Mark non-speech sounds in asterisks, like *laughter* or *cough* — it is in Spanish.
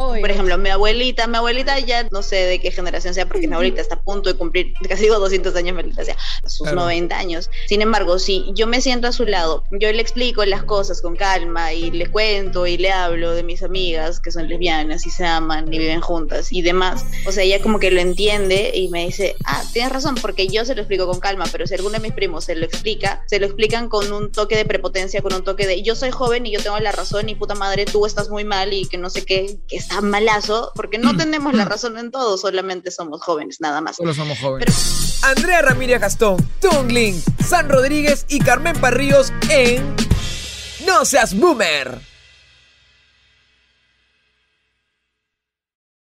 Por ejemplo, mi abuelita, mi abuelita ya no sé de qué generación sea, porque mi abuelita está a punto de cumplir, *laughs* casi digo 200 años, maldita sea, a sus 90 años. Sin embargo, si yo me siento a su lado, yo le explico las cosas con calma y le cuento y le hablo de mis amigas que son lesbianas y se aman y viven juntas y demás. O sea, ella como que lo entiende y me dice, ah, tienes razón, porque yo se lo explico con calma, pero si alguno de mis primos se lo explica, se lo explican con un toque de prepotencia, con un toque de yo soy joven y yo tengo la razón y puta madre, tú estás muy mal y que no sé qué, que está malazo, porque no *clears throat* tenemos la razón en todo, solamente somos jóvenes, nada más. Solo somos jóvenes. Andrea Ramírez Gastón, Tungling, San Rodríguez y Carmen Parríos en No Seas Boomer.